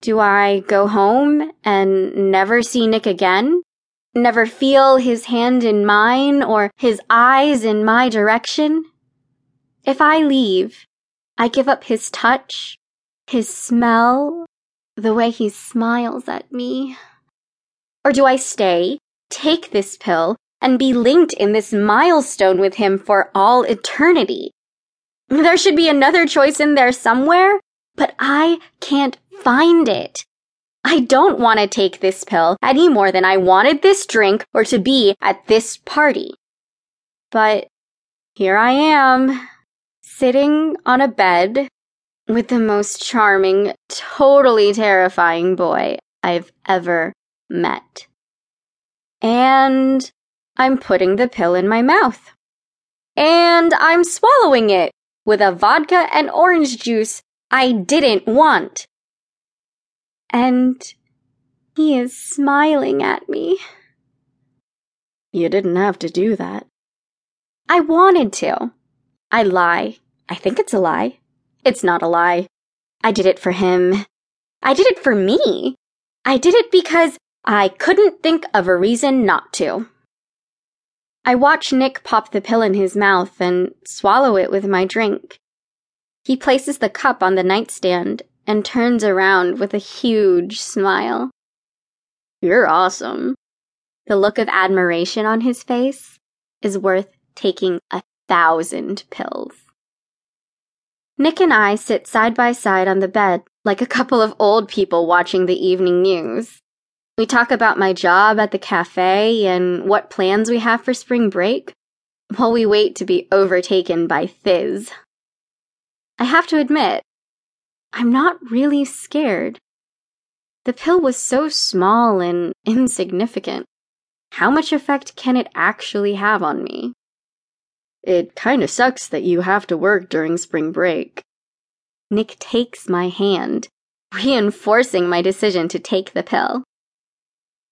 Do I go home and never see Nick again? Never feel his hand in mine or his eyes in my direction? If I leave, I give up his touch, his smell, the way he smiles at me. Or do I stay, take this pill, and be linked in this milestone with him for all eternity? There should be another choice in there somewhere, but I can't find it. I don't want to take this pill any more than I wanted this drink or to be at this party. But here I am, sitting on a bed with the most charming, totally terrifying boy I've ever met. And I'm putting the pill in my mouth. And I'm swallowing it with a vodka and orange juice I didn't want. And he is smiling at me. You didn't have to do that. I wanted to. I lie. I think it's a lie. It's not a lie. I did it for him. I did it for me. I did it because I couldn't think of a reason not to. I watch Nick pop the pill in his mouth and swallow it with my drink. He places the cup on the nightstand and turns around with a huge smile. You're awesome. The look of admiration on his face is worth taking a thousand pills. Nick and I sit side by side on the bed like a couple of old people watching the evening news. We talk about my job at the cafe and what plans we have for spring break while we wait to be overtaken by Thizz. I have to admit, I'm not really scared. The pill was so small and insignificant. How much effect can it actually have on me? It kinda sucks that you have to work during spring break. Nick takes my hand, reinforcing my decision to take the pill.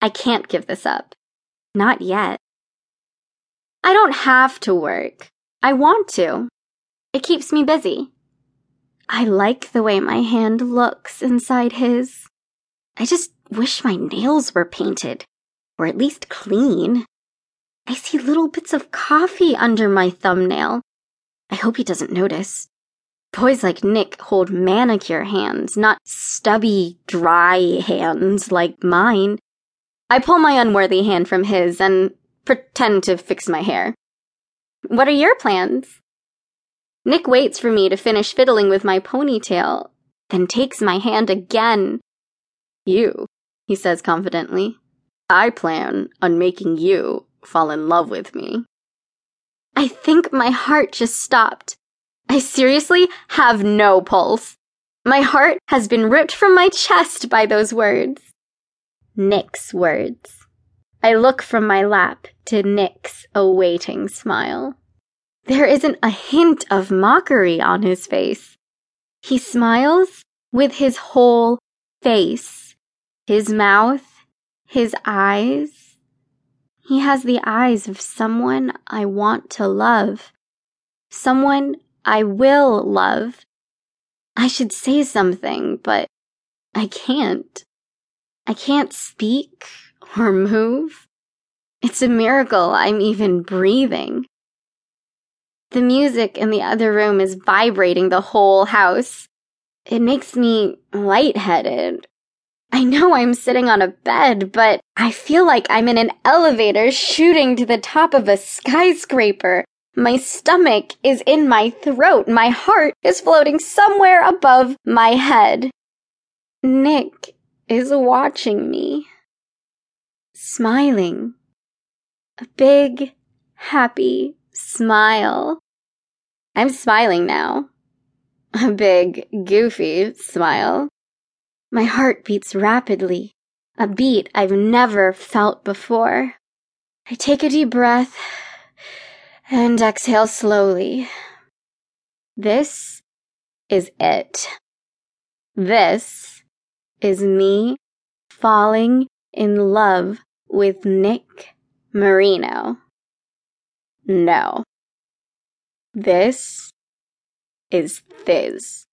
I can't give this up. Not yet. I don't have to work. I want to. It keeps me busy. I like the way my hand looks inside his. I just wish my nails were painted, or at least clean. I see little bits of coffee under my thumbnail. I hope he doesn't notice. Boys like Nick hold manicure hands, not stubby, dry hands like mine. I pull my unworthy hand from his and pretend to fix my hair. What are your plans? Nick waits for me to finish fiddling with my ponytail, then takes my hand again. You, he says confidently. I plan on making you fall in love with me. I think my heart just stopped. I seriously have no pulse. My heart has been ripped from my chest by those words. Nick's words. I look from my lap to Nick's awaiting smile. There isn't a hint of mockery on his face. He smiles with his whole face, his mouth, his eyes. He has the eyes of someone I want to love, someone I will love. I should say something, but I can't. I can't speak or move. It's a miracle I'm even breathing. The music in the other room is vibrating the whole house. It makes me lightheaded. I know I'm sitting on a bed, but I feel like I'm in an elevator shooting to the top of a skyscraper. My stomach is in my throat. My heart is floating somewhere above my head. Nick is watching me. Smiling. A big, happy smile. I'm smiling now. A big, goofy smile. My heart beats rapidly, a beat I've never felt before. I take a deep breath and exhale slowly. This is it. This is me falling in love with Nick Marino. No. This is Thizz.